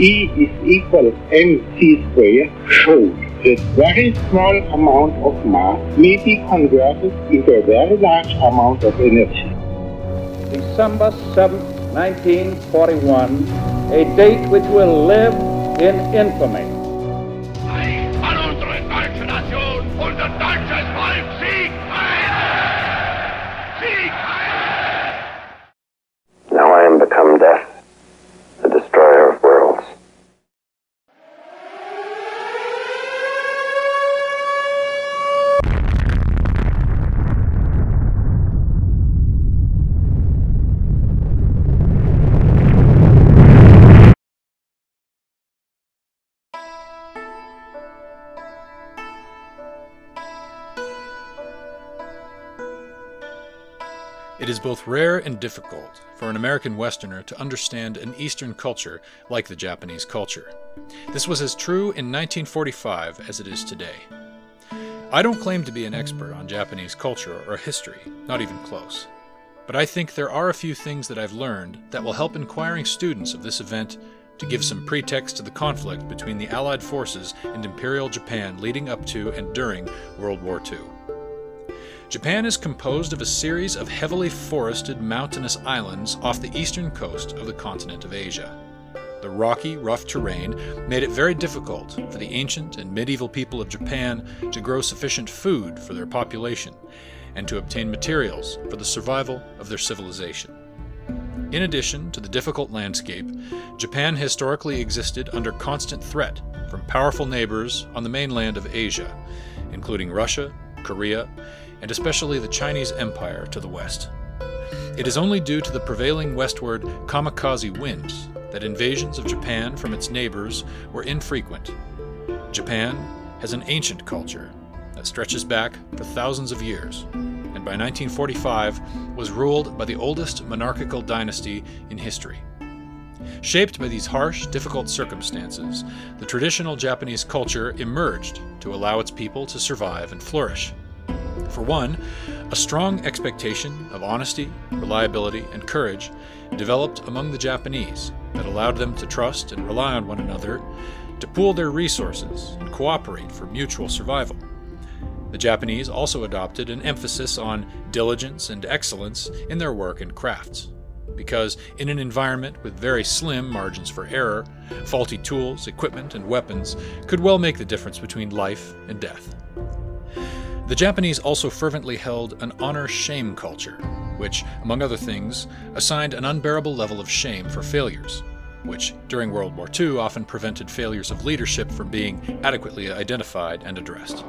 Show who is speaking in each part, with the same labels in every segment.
Speaker 1: E is equal mc squared showed that very small amount of mass may be converted into a very large amount of energy.
Speaker 2: December 7, 1941, a date which will live in infamy.
Speaker 3: Both rare and difficult for an American Westerner to understand an Eastern culture like the Japanese culture. This was as true in 1945 as it is today. I don't claim to be an expert on Japanese culture or history, not even close. But I think there are a few things that I've learned that will help inquiring students of this event to give some pretext to the conflict between the Allied forces and Imperial Japan leading up to and during World War II. Japan is composed of a series of heavily forested mountainous islands off the eastern coast of the continent of Asia. The rocky, rough terrain made it very difficult for the ancient and medieval people of Japan to grow sufficient food for their population and to obtain materials for the survival of their civilization. In addition to the difficult landscape, Japan historically existed under constant threat from powerful neighbors on the mainland of Asia, including Russia, Korea, and especially the Chinese Empire to the west. It is only due to the prevailing westward kamikaze winds that invasions of Japan from its neighbors were infrequent. Japan has an ancient culture that stretches back for thousands of years, and by 1945 was ruled by the oldest monarchical dynasty in history. Shaped by these harsh, difficult circumstances, the traditional Japanese culture emerged to allow its people to survive and flourish. For one, a strong expectation of honesty, reliability, and courage developed among the Japanese that allowed them to trust and rely on one another, to pool their resources, and cooperate for mutual survival. The Japanese also adopted an emphasis on diligence and excellence in their work and crafts, because in an environment with very slim margins for error, faulty tools, equipment, and weapons could well make the difference between life and death. The Japanese also fervently held an honor shame culture, which, among other things, assigned an unbearable level of shame for failures, which during World War II often prevented failures of leadership from being adequately identified and addressed.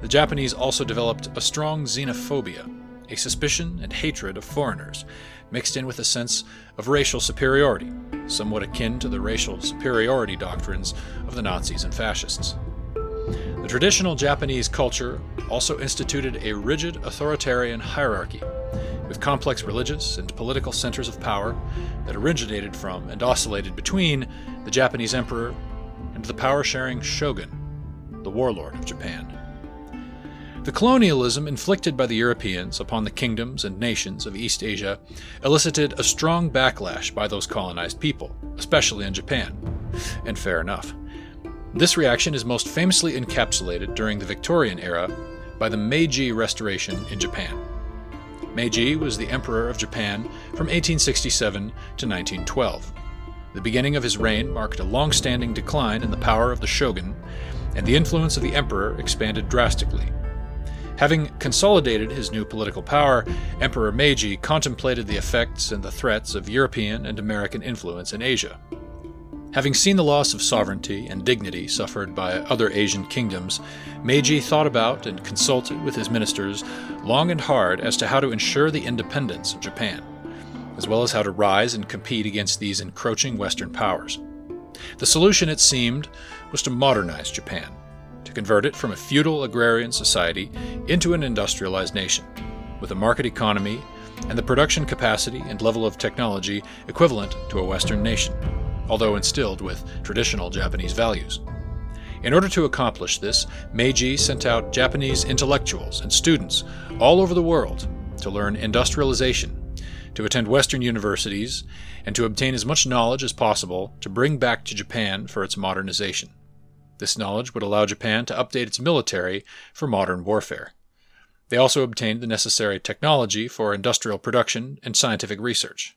Speaker 3: The Japanese also developed a strong xenophobia, a suspicion and hatred of foreigners, mixed in with a sense of racial superiority, somewhat akin to the racial superiority doctrines of the Nazis and fascists. The traditional Japanese culture also instituted a rigid authoritarian hierarchy, with complex religious and political centers of power that originated from and oscillated between the Japanese emperor and the power sharing shogun, the warlord of Japan. The colonialism inflicted by the Europeans upon the kingdoms and nations of East Asia elicited a strong backlash by those colonized people, especially in Japan. And fair enough. This reaction is most famously encapsulated during the Victorian era by the Meiji Restoration in Japan. Meiji was the emperor of Japan from 1867 to 1912. The beginning of his reign marked a long standing decline in the power of the shogun, and the influence of the emperor expanded drastically. Having consolidated his new political power, Emperor Meiji contemplated the effects and the threats of European and American influence in Asia. Having seen the loss of sovereignty and dignity suffered by other Asian kingdoms, Meiji thought about and consulted with his ministers long and hard as to how to ensure the independence of Japan, as well as how to rise and compete against these encroaching Western powers. The solution, it seemed, was to modernize Japan, to convert it from a feudal agrarian society into an industrialized nation, with a market economy and the production capacity and level of technology equivalent to a Western nation although instilled with traditional Japanese values. In order to accomplish this, Meiji sent out Japanese intellectuals and students all over the world to learn industrialization, to attend Western universities, and to obtain as much knowledge as possible to bring back to Japan for its modernization. This knowledge would allow Japan to update its military for modern warfare. They also obtained the necessary technology for industrial production and scientific research.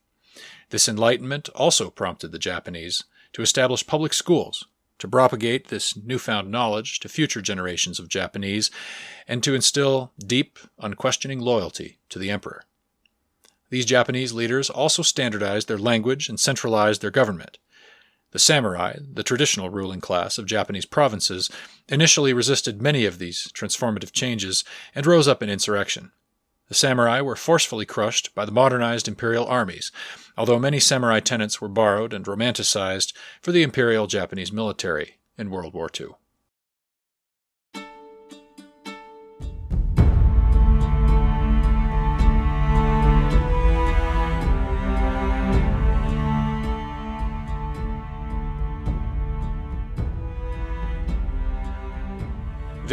Speaker 3: This enlightenment also prompted the Japanese to establish public schools, to propagate this newfound knowledge to future generations of Japanese, and to instill deep, unquestioning loyalty to the emperor. These Japanese leaders also standardized their language and centralized their government. The samurai, the traditional ruling class of Japanese provinces, initially resisted many of these transformative changes and rose up in insurrection. The samurai were forcefully crushed by the modernized imperial armies, although many samurai tenets were borrowed and romanticized for the imperial Japanese military in World War II.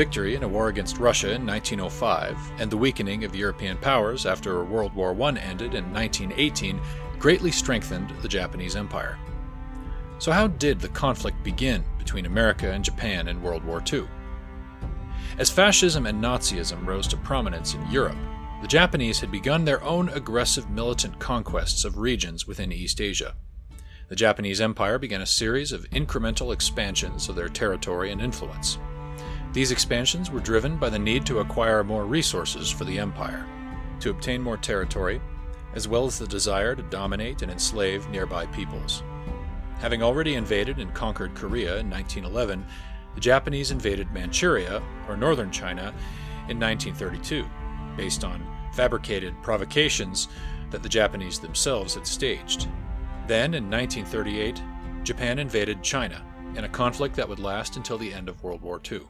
Speaker 3: Victory in a war against Russia in 1905 and the weakening of European powers after World War I ended in 1918 greatly strengthened the Japanese Empire. So, how did the conflict begin between America and Japan in World War II? As fascism and Nazism rose to prominence in Europe, the Japanese had begun their own aggressive militant conquests of regions within East Asia. The Japanese Empire began a series of incremental expansions of their territory and influence. These expansions were driven by the need to acquire more resources for the empire, to obtain more territory, as well as the desire to dominate and enslave nearby peoples. Having already invaded and conquered Korea in 1911, the Japanese invaded Manchuria, or northern China, in 1932, based on fabricated provocations that the Japanese themselves had staged. Then, in 1938, Japan invaded China in a conflict that would last until the end of World War II.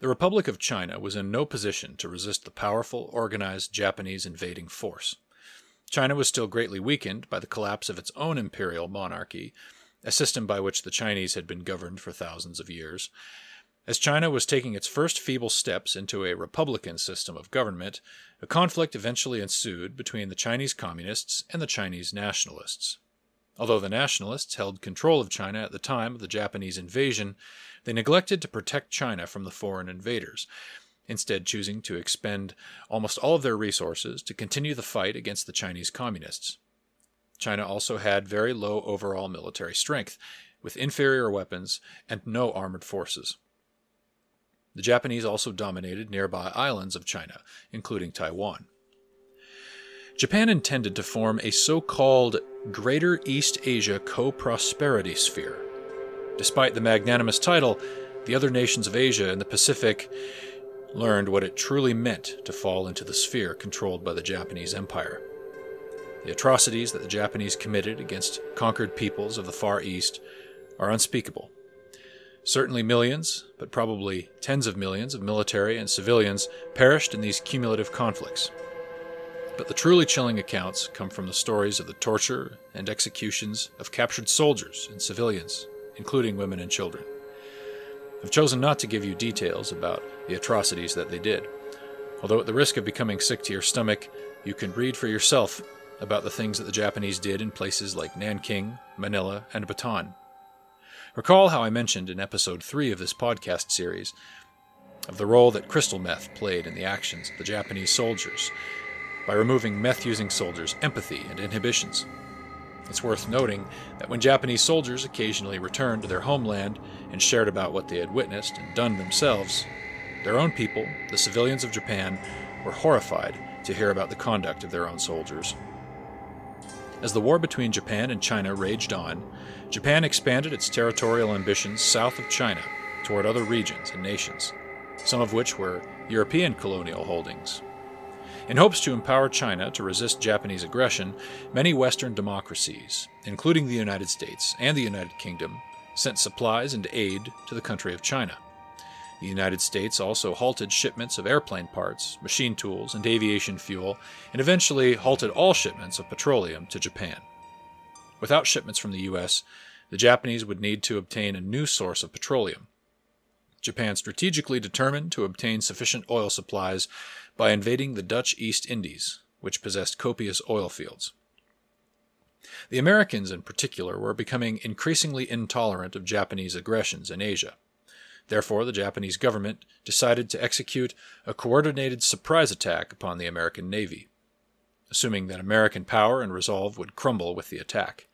Speaker 3: The Republic of China was in no position to resist the powerful, organized Japanese invading force. China was still greatly weakened by the collapse of its own imperial monarchy, a system by which the Chinese had been governed for thousands of years. As China was taking its first feeble steps into a republican system of government, a conflict eventually ensued between the Chinese communists and the Chinese nationalists. Although the nationalists held control of China at the time of the Japanese invasion, they neglected to protect China from the foreign invaders, instead, choosing to expend almost all of their resources to continue the fight against the Chinese communists. China also had very low overall military strength, with inferior weapons and no armored forces. The Japanese also dominated nearby islands of China, including Taiwan. Japan intended to form a so called Greater East Asia Co Prosperity Sphere. Despite the magnanimous title, the other nations of Asia and the Pacific learned what it truly meant to fall into the sphere controlled by the Japanese Empire. The atrocities that the Japanese committed against conquered peoples of the Far East are unspeakable. Certainly millions, but probably tens of millions of military and civilians perished in these cumulative conflicts. But the truly chilling accounts come from the stories of the torture and executions of captured soldiers and civilians, including women and children. I've chosen not to give you details about the atrocities that they did, although at the risk of becoming sick to your stomach, you can read for yourself about the things that the Japanese did in places like Nanking, Manila, and Bataan. Recall how I mentioned in episode 3 of this podcast series of the role that crystal meth played in the actions of the Japanese soldiers by removing meth using soldiers' empathy and inhibitions. It's worth noting that when Japanese soldiers occasionally returned to their homeland and shared about what they had witnessed and done themselves, their own people, the civilians of Japan, were horrified to hear about the conduct of their own soldiers. As the war between Japan and China raged on, Japan expanded its territorial ambitions south of China toward other regions and nations, some of which were European colonial holdings. In hopes to empower China to resist Japanese aggression, many Western democracies, including the United States and the United Kingdom, sent supplies and aid to the country of China. The United States also halted shipments of airplane parts, machine tools, and aviation fuel, and eventually halted all shipments of petroleum to Japan. Without shipments from the U.S., the Japanese would need to obtain a new source of petroleum. Japan strategically determined to obtain sufficient oil supplies by invading the Dutch East Indies, which possessed copious oil fields. The Americans, in particular, were becoming increasingly intolerant of Japanese aggressions in Asia. Therefore, the Japanese government decided to execute a coordinated surprise attack upon the American Navy, assuming that American power and resolve would crumble with the attack,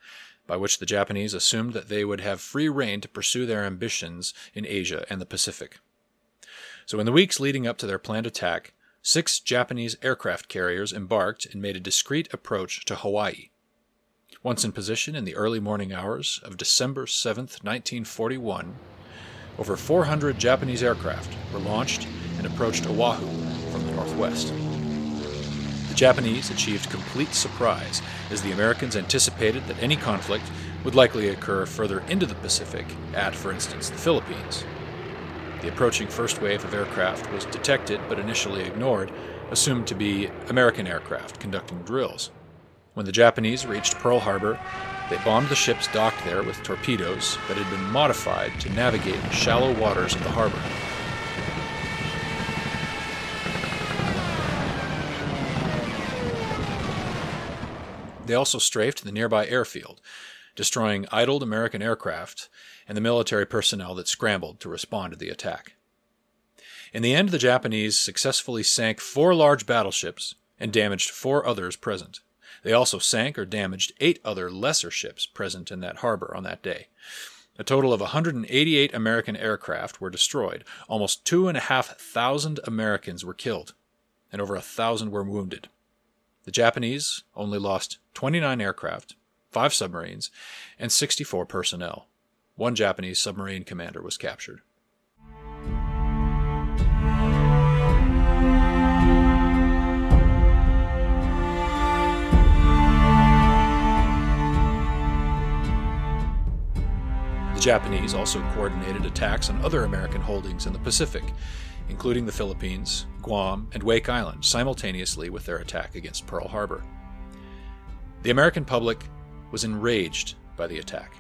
Speaker 3: by which the Japanese assumed that they would have free rein to pursue their ambitions in Asia and the Pacific. So, in the weeks leading up to their planned attack, six Japanese aircraft carriers embarked and made a discreet approach to Hawaii. Once in position in the early morning hours of December 7, 1941, over 400 Japanese aircraft were launched and approached Oahu from the northwest. The Japanese achieved complete surprise as the Americans anticipated that any conflict would likely occur further into the Pacific, at, for instance, the Philippines. The approaching first wave of aircraft was detected but initially ignored, assumed to be American aircraft conducting drills. When the Japanese reached Pearl Harbor, they bombed the ships docked there with torpedoes that had been modified to navigate shallow waters of the harbor. They also strafed the nearby airfield, destroying idled American aircraft and the military personnel that scrambled to respond to the attack. In the end, the Japanese successfully sank four large battleships and damaged four others present. They also sank or damaged eight other lesser ships present in that harbor on that day. A total of 188 American aircraft were destroyed. Almost two and a half thousand Americans were killed, and over a thousand were wounded. The Japanese only lost 29 aircraft, five submarines, and 64 personnel. One Japanese submarine commander was captured. The Japanese also coordinated attacks on other American holdings in the Pacific, including the Philippines, Guam, and Wake Island, simultaneously with their attack against Pearl Harbor. The American public was enraged by the attack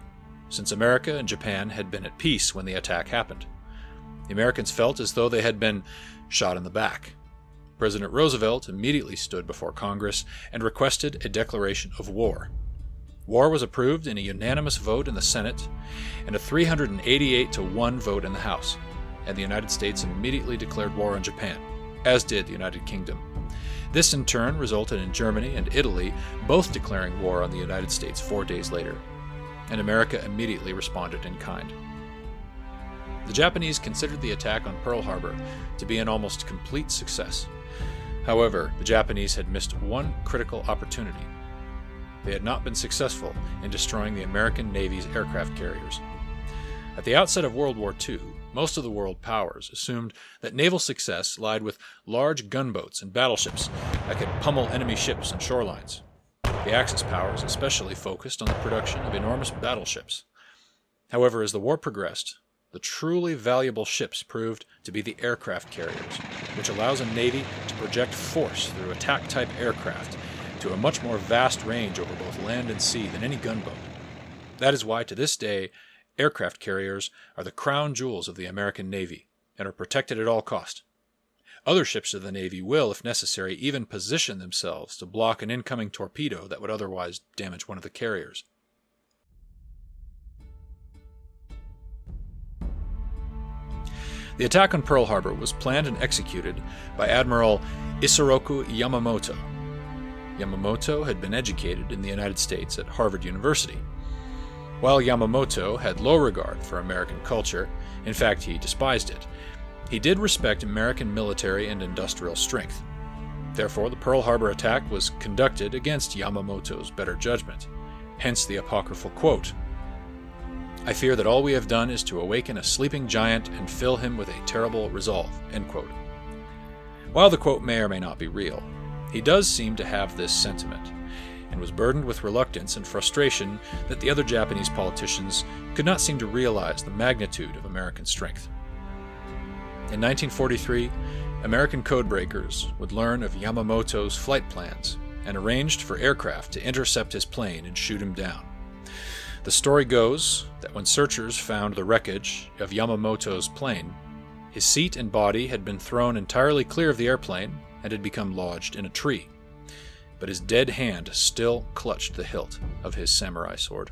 Speaker 3: since America and Japan had been at peace when the attack happened. The Americans felt as though they had been shot in the back. President Roosevelt immediately stood before Congress and requested a declaration of war. War was approved in a unanimous vote in the Senate and a 388 to 1 vote in the House, and the United States immediately declared war on Japan, as did the United Kingdom. This in turn resulted in Germany and Italy both declaring war on the United States four days later and America immediately responded in kind. The Japanese considered the attack on Pearl Harbor to be an almost complete success. However, the Japanese had missed one critical opportunity. They had not been successful in destroying the American Navy's aircraft carriers. At the outset of World War II, most of the world powers assumed that naval success lied with large gunboats and battleships that could pummel enemy ships and shorelines. The Axis powers especially focused on the production of enormous battleships. However, as the war progressed, the truly valuable ships proved to be the aircraft carriers, which allows a navy to project force through attack type aircraft to a much more vast range over both land and sea than any gunboat. That is why, to this day, aircraft carriers are the crown jewels of the American Navy and are protected at all cost. Other ships of the Navy will, if necessary, even position themselves to block an incoming torpedo that would otherwise damage one of the carriers. The attack on Pearl Harbor was planned and executed by Admiral Isoroku Yamamoto. Yamamoto had been educated in the United States at Harvard University. While Yamamoto had low regard for American culture, in fact, he despised it, he did respect American military and industrial strength. Therefore, the Pearl Harbor attack was conducted against Yamamoto's better judgment. Hence the apocryphal quote I fear that all we have done is to awaken a sleeping giant and fill him with a terrible resolve. End quote. While the quote may or may not be real, he does seem to have this sentiment, and was burdened with reluctance and frustration that the other Japanese politicians could not seem to realize the magnitude of American strength. In 1943, American codebreakers would learn of Yamamoto's flight plans and arranged for aircraft to intercept his plane and shoot him down. The story goes that when searchers found the wreckage of Yamamoto's plane, his seat and body had been thrown entirely clear of the airplane and had become lodged in a tree. but his dead hand still clutched the hilt of his samurai sword.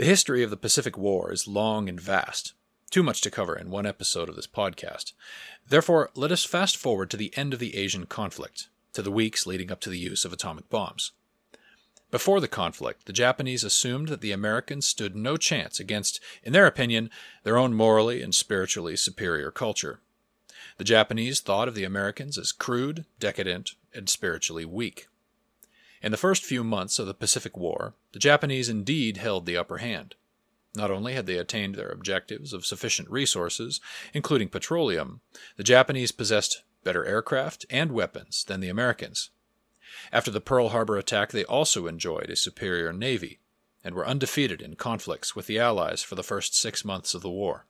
Speaker 3: The history of the Pacific War is long and vast, too much to cover in one episode of this podcast. Therefore, let us fast forward to the end of the Asian conflict, to the weeks leading up to the use of atomic bombs. Before the conflict, the Japanese assumed that the Americans stood no chance against, in their opinion, their own morally and spiritually superior culture. The Japanese thought of the Americans as crude, decadent, and spiritually weak. In the first few months of the Pacific War, the Japanese indeed held the upper hand. Not only had they attained their objectives of sufficient resources, including petroleum, the Japanese possessed better aircraft and weapons than the Americans. After the Pearl Harbor attack, they also enjoyed a superior navy and were undefeated in conflicts with the Allies for the first six months of the war.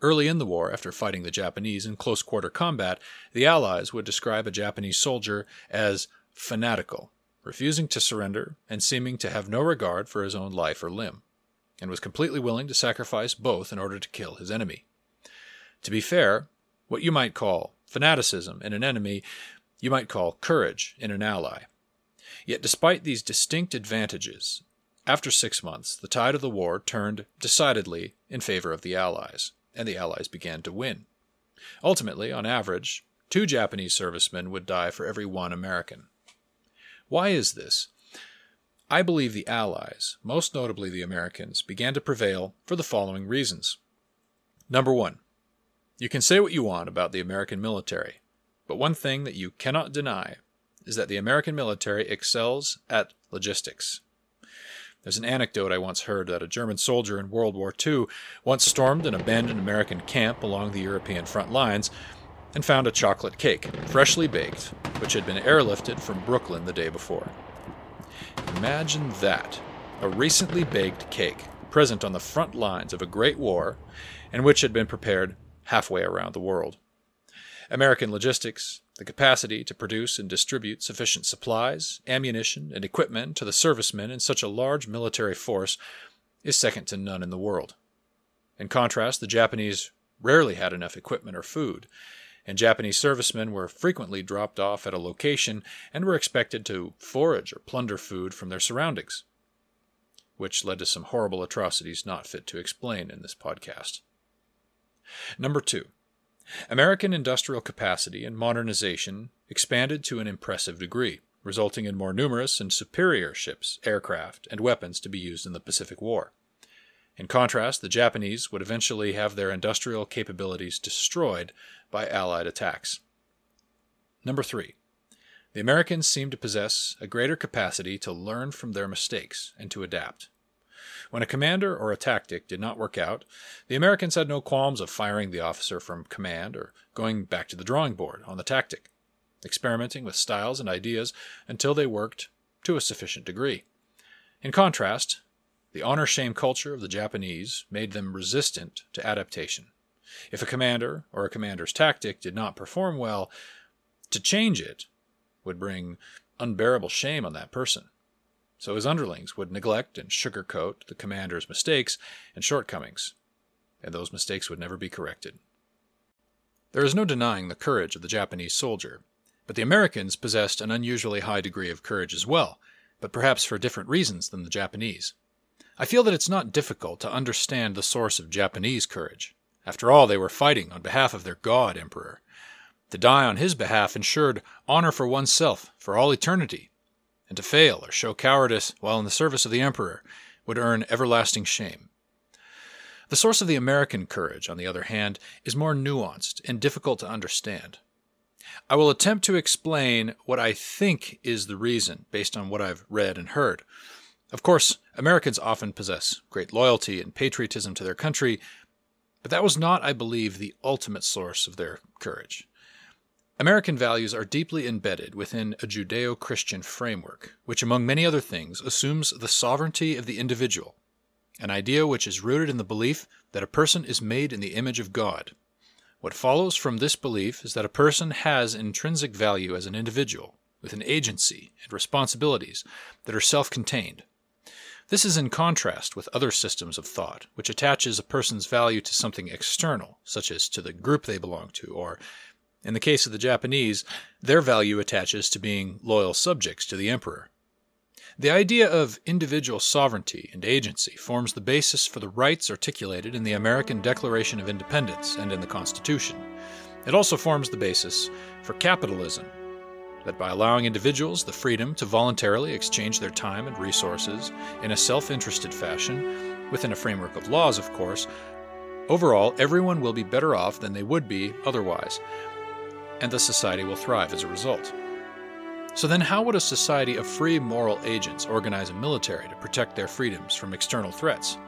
Speaker 3: Early in the war, after fighting the Japanese in close quarter combat, the Allies would describe a Japanese soldier as fanatical, refusing to surrender and seeming to have no regard for his own life or limb, and was completely willing to sacrifice both in order to kill his enemy. To be fair, what you might call fanaticism in an enemy you might call courage in an ally. Yet, despite these distinct advantages, after six months, the tide of the war turned decidedly in favor of the Allies, and the Allies began to win. Ultimately, on average, two Japanese servicemen would die for every one American. Why is this? I believe the Allies, most notably the Americans, began to prevail for the following reasons. Number one, you can say what you want about the American military, but one thing that you cannot deny is that the American military excels at logistics. There's an anecdote I once heard that a German soldier in World War II once stormed an abandoned American camp along the European front lines and found a chocolate cake, freshly baked, which had been airlifted from Brooklyn the day before. Imagine that a recently baked cake present on the front lines of a great war and which had been prepared halfway around the world. American logistics, the capacity to produce and distribute sufficient supplies, ammunition, and equipment to the servicemen in such a large military force, is second to none in the world. In contrast, the Japanese rarely had enough equipment or food, and Japanese servicemen were frequently dropped off at a location and were expected to forage or plunder food from their surroundings, which led to some horrible atrocities not fit to explain in this podcast. Number two, American industrial capacity and modernization expanded to an impressive degree, resulting in more numerous and superior ships, aircraft, and weapons to be used in the Pacific War. In contrast, the Japanese would eventually have their industrial capabilities destroyed by Allied attacks. Number three, the Americans seem to possess a greater capacity to learn from their mistakes and to adapt. When a commander or a tactic did not work out, the Americans had no qualms of firing the officer from command or going back to the drawing board on the tactic, experimenting with styles and ideas until they worked to a sufficient degree. In contrast, the honor shame culture of the Japanese made them resistant to adaptation. If a commander or a commander's tactic did not perform well, to change it would bring unbearable shame on that person so his underlings would neglect and sugarcoat the commander's mistakes and shortcomings, and those mistakes would never be corrected. There is no denying the courage of the Japanese soldier, but the Americans possessed an unusually high degree of courage as well, but perhaps for different reasons than the Japanese. I feel that it's not difficult to understand the source of Japanese courage. After all, they were fighting on behalf of their God Emperor. To die on his behalf ensured honor for oneself for all eternity, and to fail or show cowardice while in the service of the emperor would earn everlasting shame. The source of the American courage, on the other hand, is more nuanced and difficult to understand. I will attempt to explain what I think is the reason based on what I've read and heard. Of course, Americans often possess great loyalty and patriotism to their country, but that was not, I believe, the ultimate source of their courage. American values are deeply embedded within a Judeo Christian framework, which, among many other things, assumes the sovereignty of the individual, an idea which is rooted in the belief that a person is made in the image of God. What follows from this belief is that a person has intrinsic value as an individual, with an agency and responsibilities that are self contained. This is in contrast with other systems of thought, which attaches a person's value to something external, such as to the group they belong to, or In the case of the Japanese, their value attaches to being loyal subjects to the emperor. The idea of individual sovereignty and agency forms the basis for the rights articulated in the American Declaration of Independence and in the Constitution. It also forms the basis for capitalism, that by allowing individuals the freedom to voluntarily exchange their time and resources in a self interested fashion, within a framework of laws, of course, overall everyone will be better off than they would be otherwise, and the society will thrive as a result. So then, how would a society of free moral agents organize a military to protect their freedoms from external threats?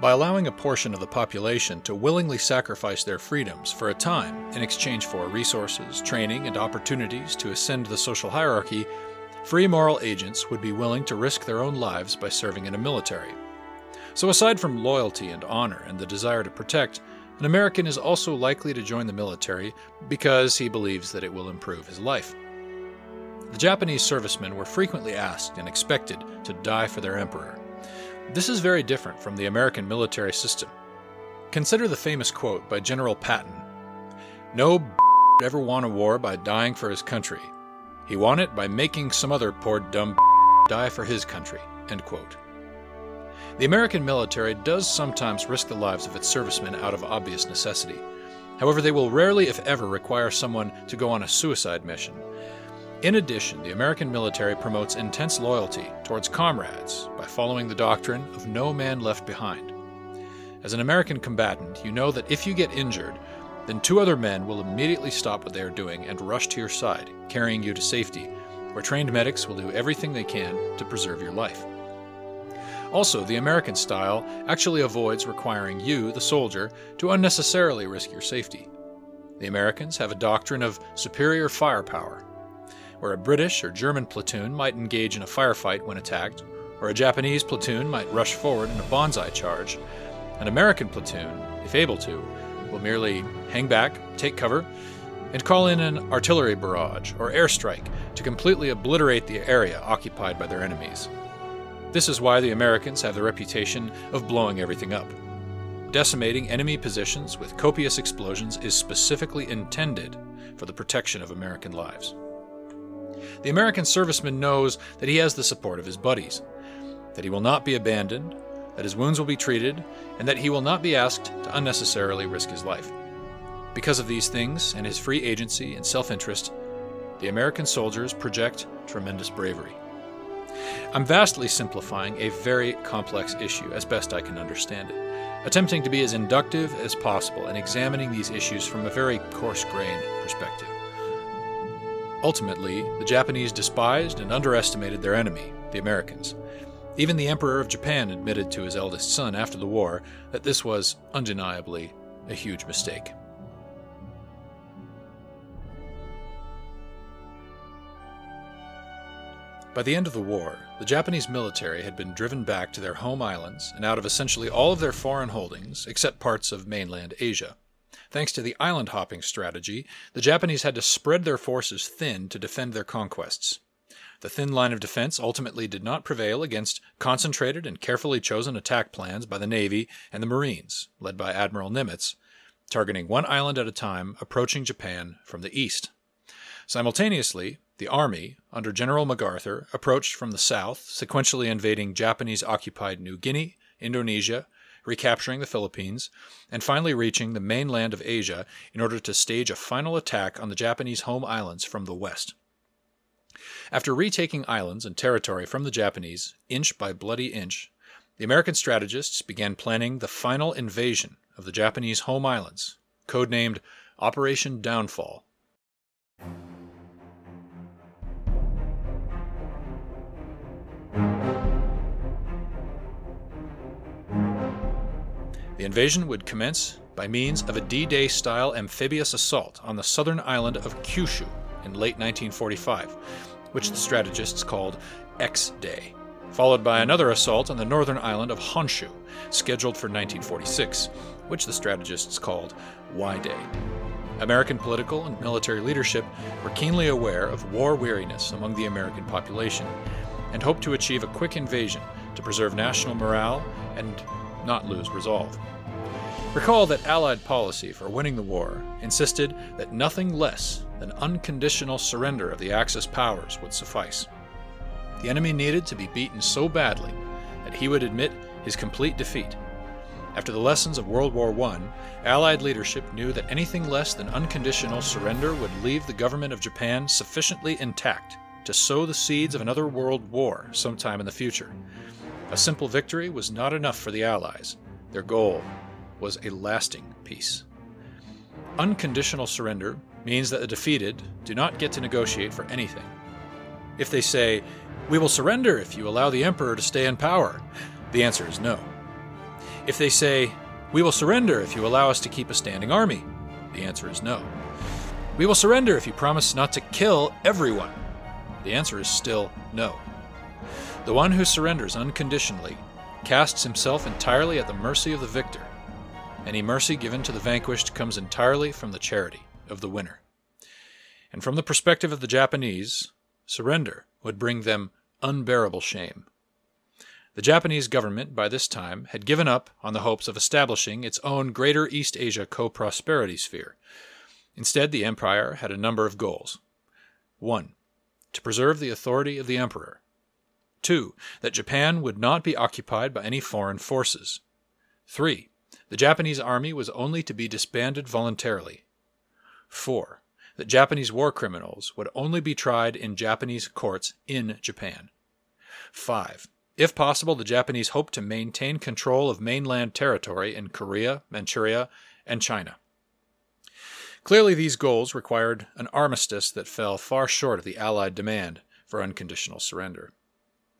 Speaker 3: By allowing a portion of the population to willingly sacrifice their freedoms for a time in exchange for resources, training, and opportunities to ascend the social hierarchy, free moral agents would be willing to risk their own lives by serving in a military. So, aside from loyalty and honor and the desire to protect, an American is also likely to join the military because he believes that it will improve his life. The Japanese servicemen were frequently asked and expected to die for their emperor. This is very different from the American military system. Consider the famous quote by General Patton No ever won a war by dying for his country. He won it by making some other poor dumb die for his country. End quote. The American military does sometimes risk the lives of its servicemen out of obvious necessity. However, they will rarely, if ever, require someone to go on a suicide mission. In addition, the American military promotes intense loyalty towards comrades by following the doctrine of no man left behind. As an American combatant, you know that if you get injured, then two other men will immediately stop what they are doing and rush to your side, carrying you to safety, where trained medics will do everything they can to preserve your life. Also, the American style actually avoids requiring you, the soldier, to unnecessarily risk your safety. The Americans have a doctrine of superior firepower, where a British or German platoon might engage in a firefight when attacked, or a Japanese platoon might rush forward in a banzai charge. An American platoon, if able to, will merely hang back, take cover, and call in an artillery barrage or airstrike to completely obliterate the area occupied by their enemies. This is why the Americans have the reputation of blowing everything up. Decimating enemy positions with copious explosions is specifically intended for the protection of American lives. The American serviceman knows that he has the support of his buddies, that he will not be abandoned, that his wounds will be treated, and that he will not be asked to unnecessarily risk his life. Because of these things and his free agency and self interest, the American soldiers project tremendous bravery. I'm vastly simplifying a very complex issue as best I can understand it, attempting to be as inductive as possible and examining these issues from a very coarse grained perspective. Ultimately, the Japanese despised and underestimated their enemy, the Americans. Even the Emperor of Japan admitted to his eldest son after the war that this was undeniably a huge mistake. By the end of the war, the Japanese military had been driven back to their home islands and out of essentially all of their foreign holdings, except parts of mainland Asia. Thanks to the island hopping strategy, the Japanese had to spread their forces thin to defend their conquests. The thin line of defense ultimately did not prevail against concentrated and carefully chosen attack plans by the Navy and the Marines, led by Admiral Nimitz, targeting one island at a time, approaching Japan from the east. Simultaneously, the Army, under General MacArthur, approached from the south, sequentially invading Japanese occupied New Guinea, Indonesia, recapturing the Philippines, and finally reaching the mainland of Asia in order to stage a final attack on the Japanese home islands from the west. After retaking islands and territory from the Japanese, inch by bloody inch, the American strategists began planning the final invasion of the Japanese home islands, codenamed Operation Downfall. The invasion would commence by means of a D Day style amphibious assault on the southern island of Kyushu in late 1945, which the strategists called X Day, followed by another assault on the northern island of Honshu, scheduled for 1946, which the strategists called Y Day. American political and military leadership were keenly aware of war weariness among the American population and hoped to achieve a quick invasion to preserve national morale and not lose resolve. Recall that Allied policy for winning the war insisted that nothing less than unconditional surrender of the Axis powers would suffice. The enemy needed to be beaten so badly that he would admit his complete defeat. After the lessons of World War I, Allied leadership knew that anything less than unconditional surrender would leave the government of Japan sufficiently intact to sow the seeds of another world war sometime in the future. A simple victory was not enough for the Allies. Their goal was a lasting peace. Unconditional surrender means that the defeated do not get to negotiate for anything. If they say, We will surrender if you allow the Emperor to stay in power, the answer is no. If they say, We will surrender if you allow us to keep a standing army, the answer is no. We will surrender if you promise not to kill everyone, the answer is still no. The one who surrenders unconditionally casts himself entirely at the mercy of the victor. Any mercy given to the vanquished comes entirely from the charity of the winner. And from the perspective of the Japanese, surrender would bring them unbearable shame. The Japanese government, by this time, had given up on the hopes of establishing its own Greater East Asia co prosperity sphere. Instead, the empire had a number of goals. 1 to preserve the authority of the emperor. 2. That Japan would not be occupied by any foreign forces. 3. The Japanese army was only to be disbanded voluntarily. 4. That Japanese war criminals would only be tried in Japanese courts in Japan. 5. If possible, the Japanese hoped to maintain control of mainland territory in Korea, Manchuria, and China. Clearly, these goals required an armistice that fell far short of the Allied demand for unconditional surrender.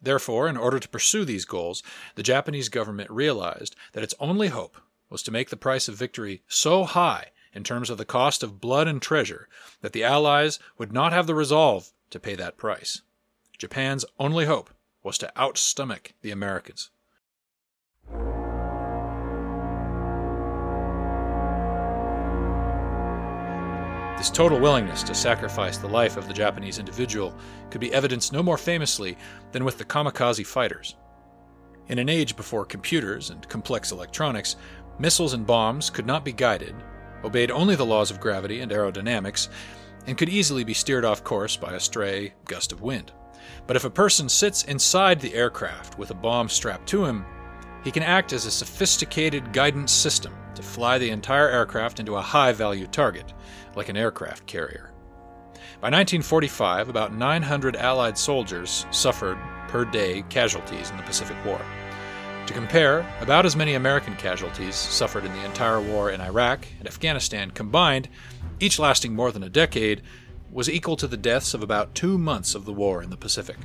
Speaker 3: Therefore, in order to pursue these goals, the Japanese government realized that its only hope was to make the price of victory so high in terms of the cost of blood and treasure that the Allies would not have the resolve to pay that price. Japan's only hope was to outstomach the Americans. This total willingness to sacrifice the life of the Japanese individual could be evidenced no more famously than with the kamikaze fighters. In an age before computers and complex electronics, missiles and bombs could not be guided, obeyed only the laws of gravity and aerodynamics, and could easily be steered off course by a stray gust of wind. But if a person sits inside the aircraft with a bomb strapped to him, he can act as a sophisticated guidance system to fly the entire aircraft into a high value target, like an aircraft carrier. By 1945, about 900 Allied soldiers suffered per day casualties in the Pacific War. To compare, about as many American casualties suffered in the entire war in Iraq and Afghanistan combined, each lasting more than a decade, was equal to the deaths of about two months of the war in the Pacific.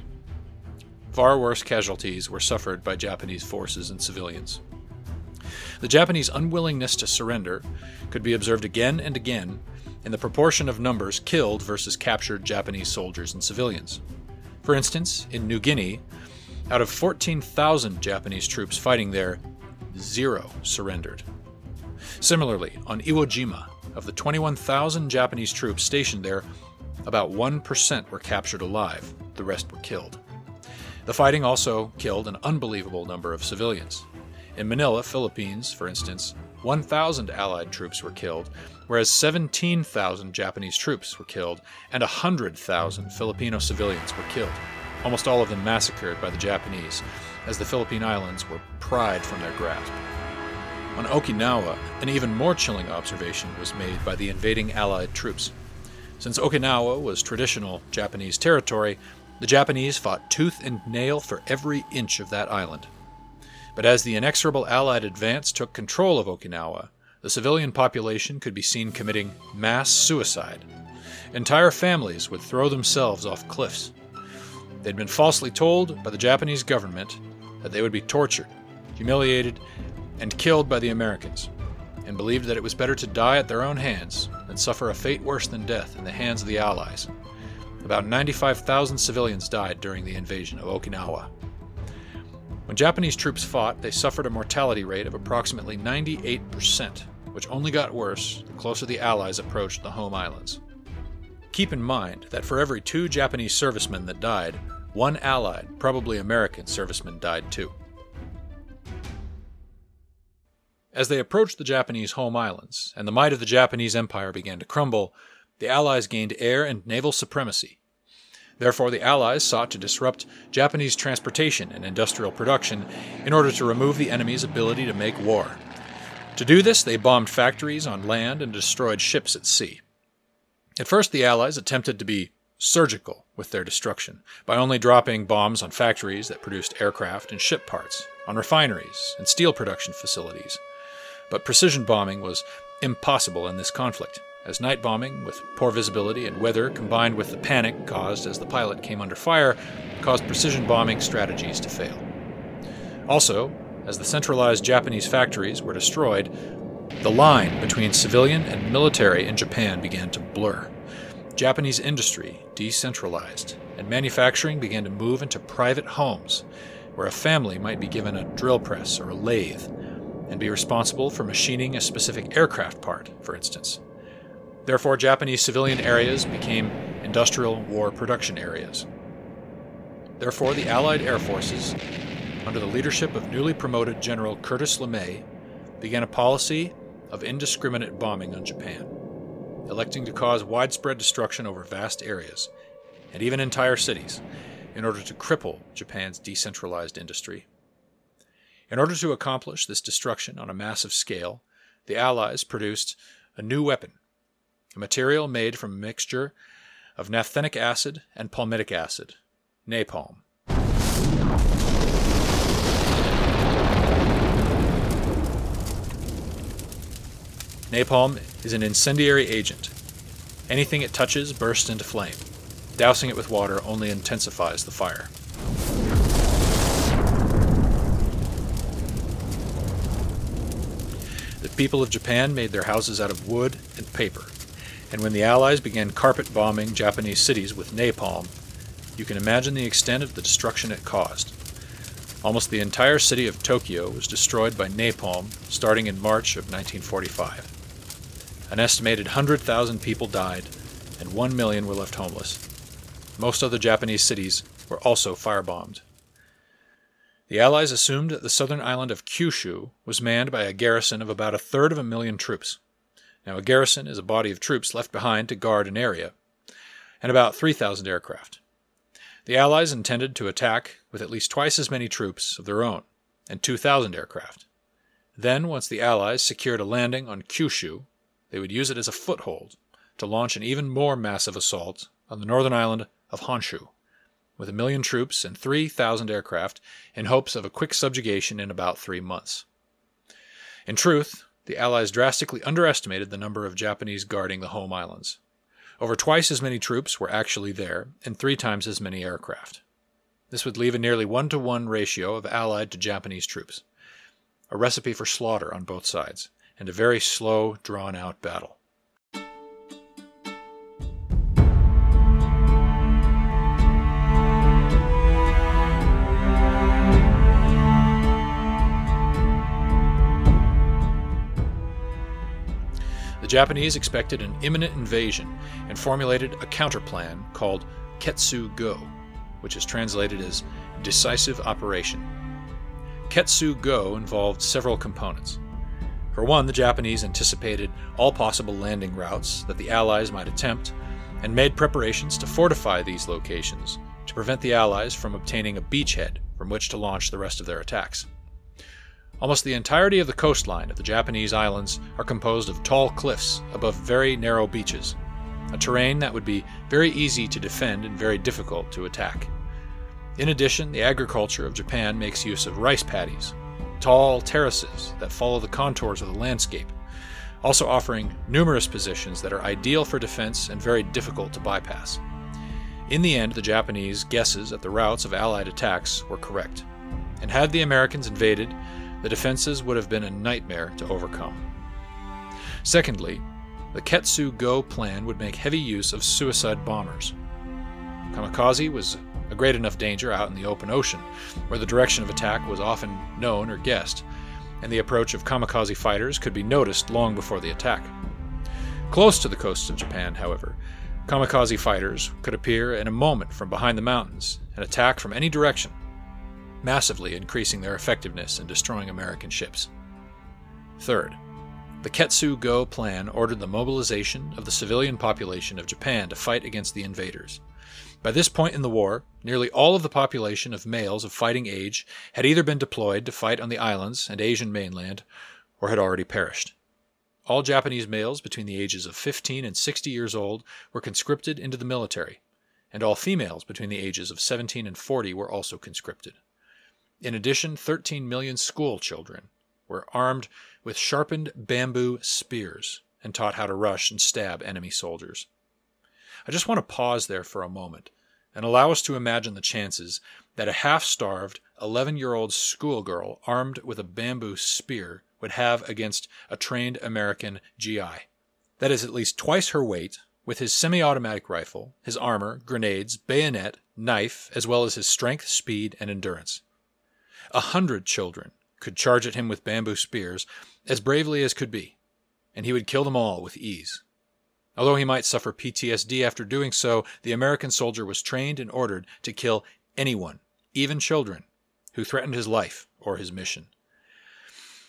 Speaker 3: Far worse casualties were suffered by Japanese forces and civilians. The Japanese unwillingness to surrender could be observed again and again in the proportion of numbers killed versus captured Japanese soldiers and civilians. For instance, in New Guinea, out of 14,000 Japanese troops fighting there, zero surrendered. Similarly, on Iwo Jima, of the 21,000 Japanese troops stationed there, about 1% were captured alive, the rest were killed. The fighting also killed an unbelievable number of civilians. In Manila, Philippines, for instance, 1,000 Allied troops were killed, whereas 17,000 Japanese troops were killed and 100,000 Filipino civilians were killed, almost all of them massacred by the Japanese, as the Philippine Islands were pried from their grasp. On Okinawa, an even more chilling observation was made by the invading Allied troops. Since Okinawa was traditional Japanese territory, the Japanese fought tooth and nail for every inch of that island. But as the inexorable Allied advance took control of Okinawa, the civilian population could be seen committing mass suicide. Entire families would throw themselves off cliffs. They'd been falsely told by the Japanese government that they would be tortured, humiliated, and killed by the Americans, and believed that it was better to die at their own hands than suffer a fate worse than death in the hands of the Allies. About 95,000 civilians died during the invasion of Okinawa. When Japanese troops fought, they suffered a mortality rate of approximately 98%, which only got worse the closer the Allies approached the home islands. Keep in mind that for every two Japanese servicemen that died, one Allied, probably American, serviceman died too. As they approached the Japanese home islands, and the might of the Japanese Empire began to crumble, the Allies gained air and naval supremacy. Therefore, the Allies sought to disrupt Japanese transportation and industrial production in order to remove the enemy's ability to make war. To do this, they bombed factories on land and destroyed ships at sea. At first, the Allies attempted to be surgical with their destruction by only dropping bombs on factories that produced aircraft and ship parts, on refineries and steel production facilities. But precision bombing was impossible in this conflict, as night bombing, with poor visibility and weather combined with the panic caused as the pilot came under fire, caused precision bombing strategies to fail. Also, as the centralized Japanese factories were destroyed, the line between civilian and military in Japan began to blur. Japanese industry decentralized, and manufacturing began to move into private homes, where a family might be given a drill press or a lathe, and be responsible for machining a specific aircraft part, for instance. Therefore, Japanese civilian areas became industrial war production areas. Therefore, the Allied air forces, under the leadership of newly promoted General Curtis LeMay, began a policy of indiscriminate bombing on Japan electing to cause widespread destruction over vast areas, and even entire cities, in order to cripple Japan's decentralized industry. In order to accomplish this destruction on a massive scale, the Allies produced a new weapon, a material made from a mixture of naphthenic acid and palmitic acid, napalm. Napalm is an incendiary agent. Anything it touches bursts into flame. Dousing it with water only intensifies the fire. The people of Japan made their houses out of wood and paper, and when the Allies began carpet bombing Japanese cities with napalm, you can imagine the extent of the destruction it caused. Almost the entire city of Tokyo was destroyed by napalm starting in March of 1945. An estimated 100,000 people died, and 1 million were left homeless. Most other Japanese cities were also firebombed. The Allies assumed that the southern island of Kyushu was manned by a garrison of about a third of a million troops. Now, a garrison is a body of troops left behind to guard an area, and about 3,000 aircraft. The Allies intended to attack with at least twice as many troops of their own and 2,000 aircraft. Then, once the Allies secured a landing on Kyushu, they would use it as a foothold to launch an even more massive assault on the northern island of Honshu, with a million troops and 3,000 aircraft, in hopes of a quick subjugation in about three months. In truth, the Allies drastically underestimated the number of Japanese guarding the home islands. Over twice as many troops were actually there, and three times as many aircraft. This would leave a nearly one to one ratio of Allied to Japanese troops, a recipe for slaughter on both sides and a very slow, drawn out battle. The Japanese expected an imminent invasion and formulated a counterplan called Ketsu Go, which is translated as decisive operation. Ketsu Go involved several components. For one, the Japanese anticipated all possible landing routes that the Allies might attempt and made preparations to fortify these locations to prevent the Allies from obtaining a beachhead from which to launch the rest of their attacks. Almost the entirety of the coastline of the Japanese islands are composed of tall cliffs above very narrow beaches, a terrain that would be very easy to defend and very difficult to attack. In addition, the agriculture of Japan makes use of rice paddies, tall terraces that follow the contours of the landscape, also offering numerous positions that are ideal for defense and very difficult to bypass. In the end, the Japanese guesses at the routes of Allied attacks were correct, and had the Americans invaded, the defenses would have been a nightmare to overcome. Secondly, the Ketsu Go plan would make heavy use of suicide bombers. Kamikaze was great enough danger out in the open ocean, where the direction of attack was often known or guessed, and the approach of kamikaze fighters could be noticed long before the attack. Close to the coasts of Japan, however, kamikaze fighters could appear in a moment from behind the mountains and attack from any direction, massively increasing their effectiveness in destroying American ships. Third, the Ketsu Go plan ordered the mobilization of the civilian population of Japan to fight against the invaders. By this point in the war, nearly all of the population of males of fighting age had either been deployed to fight on the islands and Asian mainland or had already perished. All Japanese males between the ages of 15 and 60 years old were conscripted into the military, and all females between the ages of 17 and 40 were also conscripted. In addition, 13 million school children were armed with sharpened bamboo spears and taught how to rush and stab enemy soldiers. I just want to pause there for a moment and allow us to imagine the chances that a half starved 11 year old schoolgirl armed with a bamboo spear would have against a trained American GI. That is at least twice her weight, with his semi automatic rifle, his armor, grenades, bayonet, knife, as well as his strength, speed, and endurance. A hundred children could charge at him with bamboo spears as bravely as could be, and he would kill them all with ease. Although he might suffer PTSD after doing so, the American soldier was trained and ordered to kill anyone, even children, who threatened his life or his mission.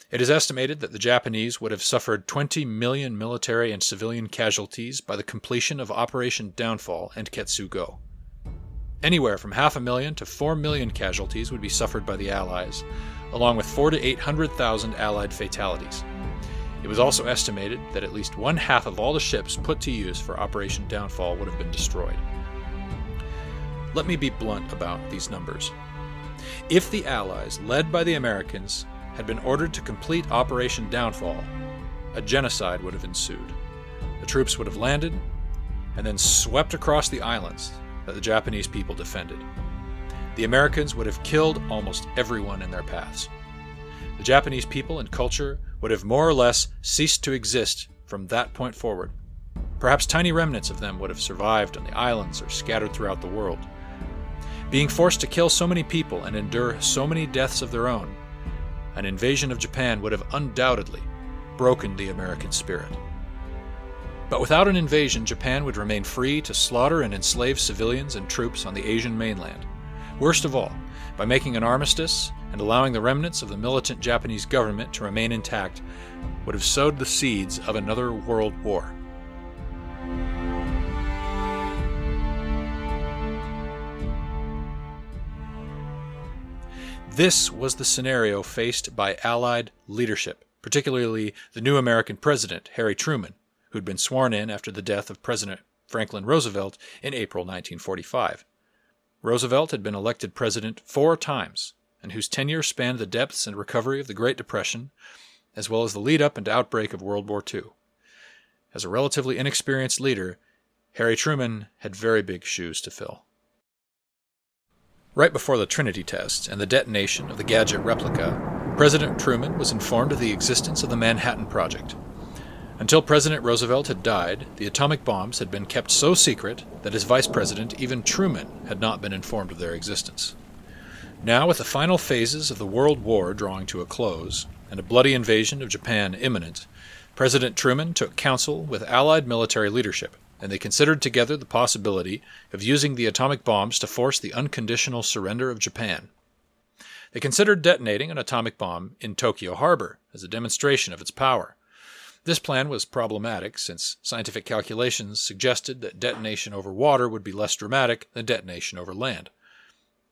Speaker 3: It is estimated that the Japanese would have suffered 20 million military and civilian casualties by the completion of Operation Downfall and Ketsugo. Anywhere from half a million to 4 million casualties would be suffered by the Allies, along with 4 to 800,000 Allied fatalities. It was also estimated that at least one half of all the ships put to use for Operation Downfall would have been destroyed. Let me be blunt about these numbers. If the Allies, led by the Americans, had been ordered to complete Operation Downfall, a genocide would have ensued. The troops would have landed and then swept across the islands that the Japanese people defended. The Americans would have killed almost everyone in their paths. The Japanese people and culture would have more or less ceased to exist from that point forward. Perhaps tiny remnants of them would have survived on the islands or scattered throughout the world. Being forced to kill so many people and endure so many deaths of their own, an invasion of Japan would have undoubtedly broken the American spirit. But without an invasion, Japan would remain free to slaughter and enslave civilians and troops on the Asian mainland. Worst of all, by making an armistice and allowing the remnants of the militant Japanese government to remain intact, would have sowed the seeds of another world war. This was the scenario faced by Allied leadership, particularly the new American president, Harry Truman, who'd been sworn in after the death of President Franklin Roosevelt in April 1945. Roosevelt had been elected president four times, and whose tenure spanned the depths and recovery of the Great Depression, as well as the lead up and outbreak of World War II. As a relatively inexperienced leader, Harry Truman had very big shoes to fill. Right before the Trinity test and the detonation of the gadget replica, President Truman was informed of the existence of the Manhattan Project. Until President Roosevelt had died, the atomic bombs had been kept so secret that as vice president, even Truman had not been informed of their existence. Now, with the final phases of the World War drawing to a close, and a bloody invasion of Japan imminent, President Truman took counsel with Allied military leadership and they considered together the possibility of using the atomic bombs to force the unconditional surrender of Japan. They considered detonating an atomic bomb in Tokyo Harbor as a demonstration of its power. This plan was problematic since scientific calculations suggested that detonation over water would be less dramatic than detonation over land.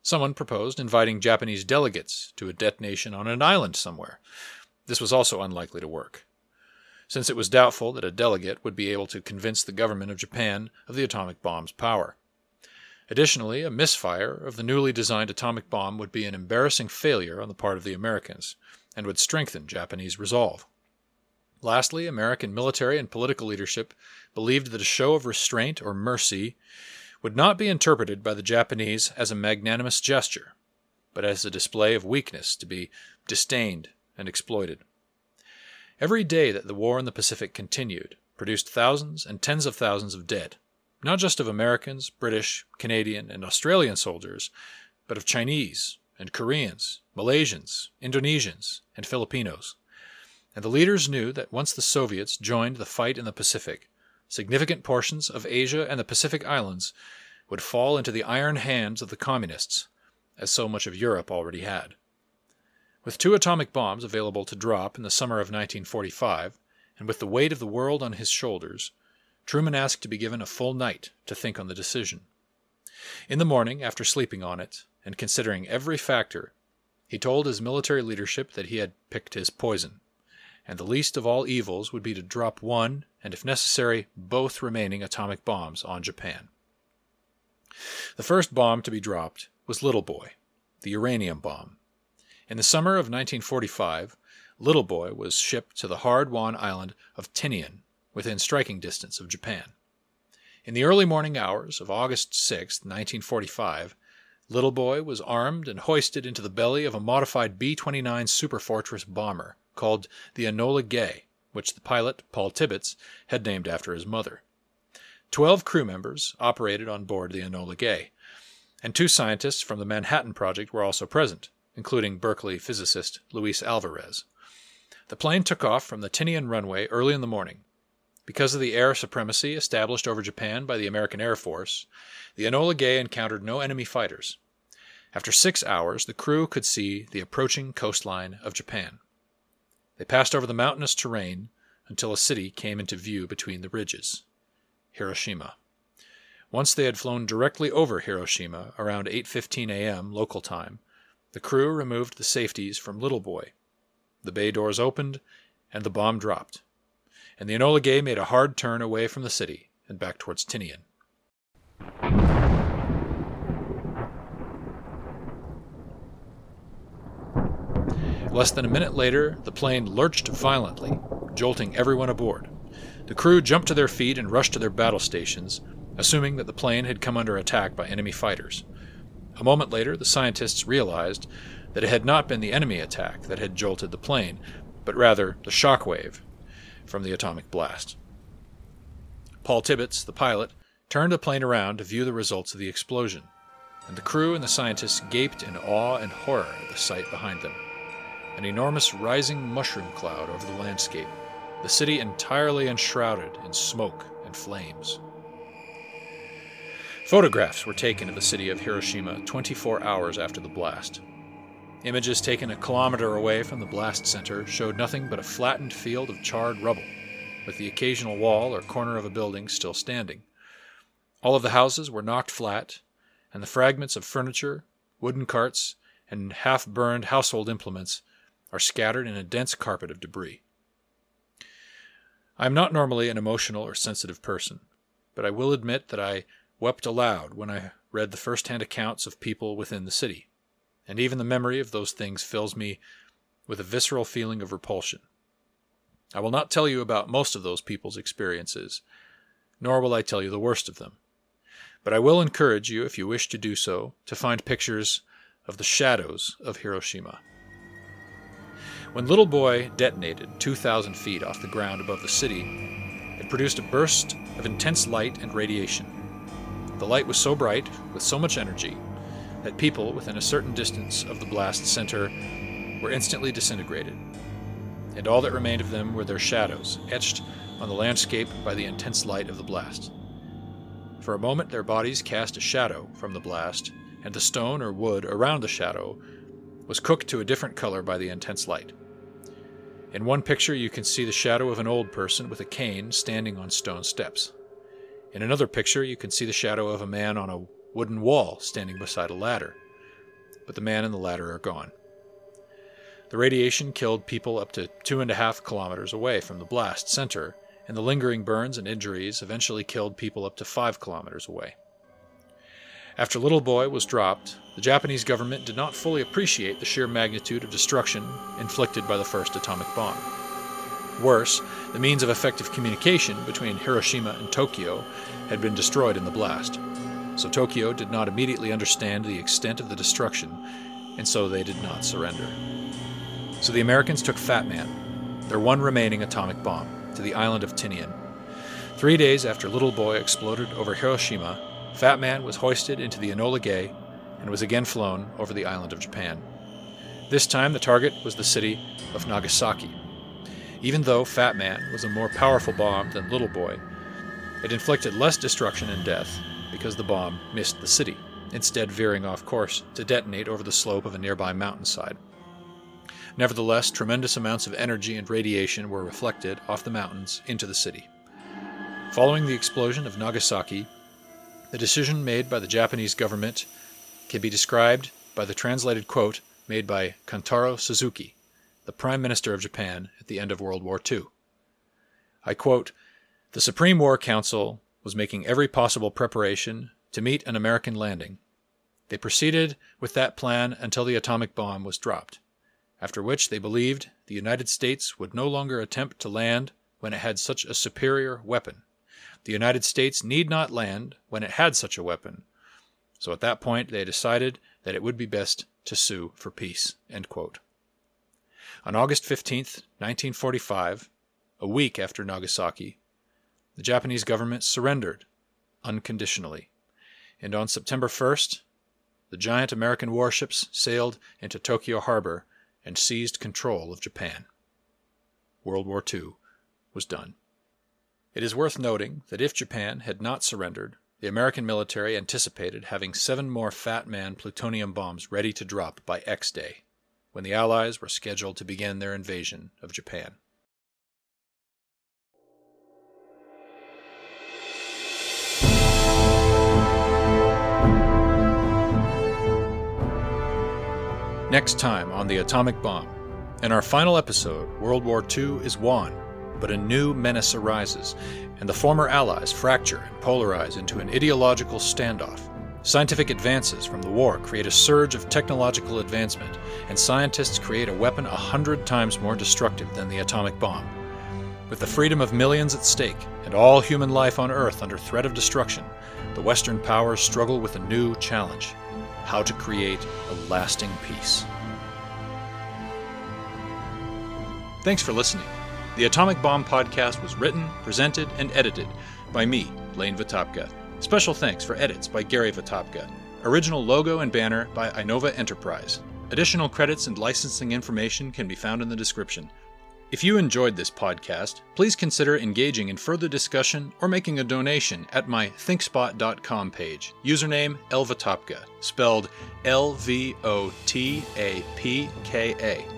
Speaker 3: Someone proposed inviting Japanese delegates to a detonation on an island somewhere. This was also unlikely to work since it was doubtful that a delegate would be able to convince the government of Japan of the atomic bomb's power. Additionally, a misfire of the newly designed atomic bomb would be an embarrassing failure on the part of the Americans and would strengthen Japanese resolve. Lastly, American military and political leadership believed that a show of restraint or mercy would not be interpreted by the Japanese as a magnanimous gesture, but as a display of weakness to be disdained and exploited. Every day that the war in the Pacific continued produced thousands and tens of thousands of dead, not just of Americans, British, Canadian, and Australian soldiers, but of Chinese and Koreans, Malaysians, Indonesians, and Filipinos. And the leaders knew that once the Soviets joined the fight in the Pacific, significant portions of Asia and the Pacific Islands would fall into the iron hands of the Communists, as so much of Europe already had. With two atomic bombs available to drop in the summer of 1945, and with the weight of the world on his shoulders, Truman asked to be given a full night to think on the decision. In the morning, after sleeping on it, and considering every factor, he told his military leadership that he had picked his poison, and the least of all evils would be to drop one, and if necessary, both remaining atomic bombs on Japan. The first bomb to be dropped was Little Boy, the uranium bomb. In the summer of 1945, Little Boy was shipped to the hard won island of Tinian, within striking distance of Japan. In the early morning hours of August 6, 1945, Little Boy was armed and hoisted into the belly of a modified B 29 Superfortress bomber called the Enola Gay, which the pilot, Paul Tibbets, had named after his mother. Twelve crew members operated on board the Enola Gay, and two scientists from the Manhattan Project were also present, including Berkeley physicist Luis Alvarez. The plane took off from the Tinian runway early in the morning, because of the air supremacy established over Japan by the American Air Force, the Enola Gay encountered no enemy fighters. After six hours, the crew could see the approaching coastline of Japan. They passed over the mountainous terrain until a city came into view between the ridges Hiroshima. Once they had flown directly over Hiroshima around 8:15 a.m. local time, the crew removed the safeties from Little Boy. The bay doors opened and the bomb dropped and the Enola Gay made a hard turn away from the city and back towards Tinian. Less than a minute later, the plane lurched violently, jolting everyone aboard. The crew jumped to their feet and rushed to their battle stations, assuming that the plane had come under attack by enemy fighters. A moment later, the scientists realized that it had not been the enemy attack that had jolted the plane, but rather the shock wave from the atomic blast. Paul Tibbets, the pilot, turned the plane around to view the results of the explosion, and the crew and the scientists gaped in awe and horror at the sight behind them an enormous rising mushroom cloud over the landscape, the city entirely enshrouded in smoke and flames. Photographs were taken of the city of Hiroshima 24 hours after the blast. Images taken a kilometer away from the blast center showed nothing but a flattened field of charred rubble, with the occasional wall or corner of a building still standing. All of the houses were knocked flat, and the fragments of furniture, wooden carts, and half burned household implements are scattered in a dense carpet of debris. I am not normally an emotional or sensitive person, but I will admit that I wept aloud when I read the first hand accounts of people within the city and even the memory of those things fills me with a visceral feeling of repulsion. I will not tell you about most of those people's experiences, nor will I tell you the worst of them. But I will encourage you, if you wish to do so, to find pictures of the shadows of Hiroshima. When Little Boy detonated 2,000 feet off the ground above the city, it produced a burst of intense light and radiation. The light was so bright, with so much energy, that people within a certain distance of the blast center were instantly disintegrated, and all that remained of them were their shadows, etched on the landscape by the intense light of the blast. For a moment, their bodies cast a shadow from the blast, and the stone or wood around the shadow was cooked to a different color by the intense light. In one picture, you can see the shadow of an old person with a cane standing on stone steps. In another picture, you can see the shadow of a man on a wooden wall standing beside a ladder, but the man and the ladder are gone. The radiation killed people up to two and a half kilometers away from the blast center, and the lingering burns and injuries eventually killed people up to five kilometers away. After Little Boy was dropped, the Japanese government did not fully appreciate the sheer magnitude of destruction inflicted by the first atomic bomb. Worse, the means of effective communication between Hiroshima and Tokyo had been destroyed in the blast so Tokyo did not immediately understand the extent of the destruction, and so they did not surrender. So the Americans took Fat Man, their one remaining atomic bomb, to the island of Tinian. Three days after Little Boy exploded over Hiroshima, Fat Man was hoisted into the Enola Gay and was again flown over the island of Japan. This time the target was the city of Nagasaki. Even though Fat Man was a more powerful bomb than Little Boy, it inflicted less destruction and death because the bomb missed the city, instead veering off course to detonate over the slope of a nearby mountainside. Nevertheless, tremendous amounts of energy and radiation were reflected off the mountains into the city. Following the explosion of Nagasaki, the decision made by the Japanese government can be described by the translated quote made by Kantaro Suzuki, the Prime Minister of Japan at the end of World War II. I quote The Supreme War Council was making every possible preparation to meet an American landing. They proceeded with that plan until the atomic bomb was dropped, after which they believed the United States would no longer attempt to land when it had such a superior weapon. The United States need not land when it had such a weapon. So at that point, they decided that it would be best to sue for peace. On August 15, 1945, a week after Nagasaki, the Japanese government surrendered unconditionally. And on September 1st, the giant American warships sailed into Tokyo Harbor and seized control of Japan. World War II was done. It is worth noting that if Japan had not surrendered, the American military anticipated having seven more Fat Man plutonium bombs ready to drop by X Day, when the Allies were scheduled to begin their invasion of Japan. Next time on the atomic bomb. In our final episode, World War II is won, but a new menace arises, and the former allies fracture and polarize into an ideological standoff. Scientific advances from the war create a surge of technological advancement, and scientists create a weapon a hundred times more destructive than the atomic bomb. With the freedom of millions at stake and all human life on Earth under threat of destruction, the Western powers struggle with a new challenge how to create a lasting peace. Thanks for listening. The Atomic Bomb podcast was written, presented, and edited by me, Lane Votapka. Special thanks for edits by Gary Votapka. Original logo and banner by Inova Enterprise. Additional credits and licensing information can be found in the description. If you enjoyed this podcast, please consider engaging in further discussion or making a donation at my thinkspot.com page. Username Elvatopka, spelled L V O T A P K A.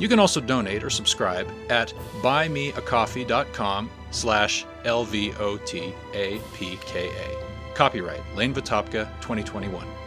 Speaker 3: You can also donate or subscribe at buymeacoffee.com slash L V O T A P K A. Copyright Lane Votapka 2021.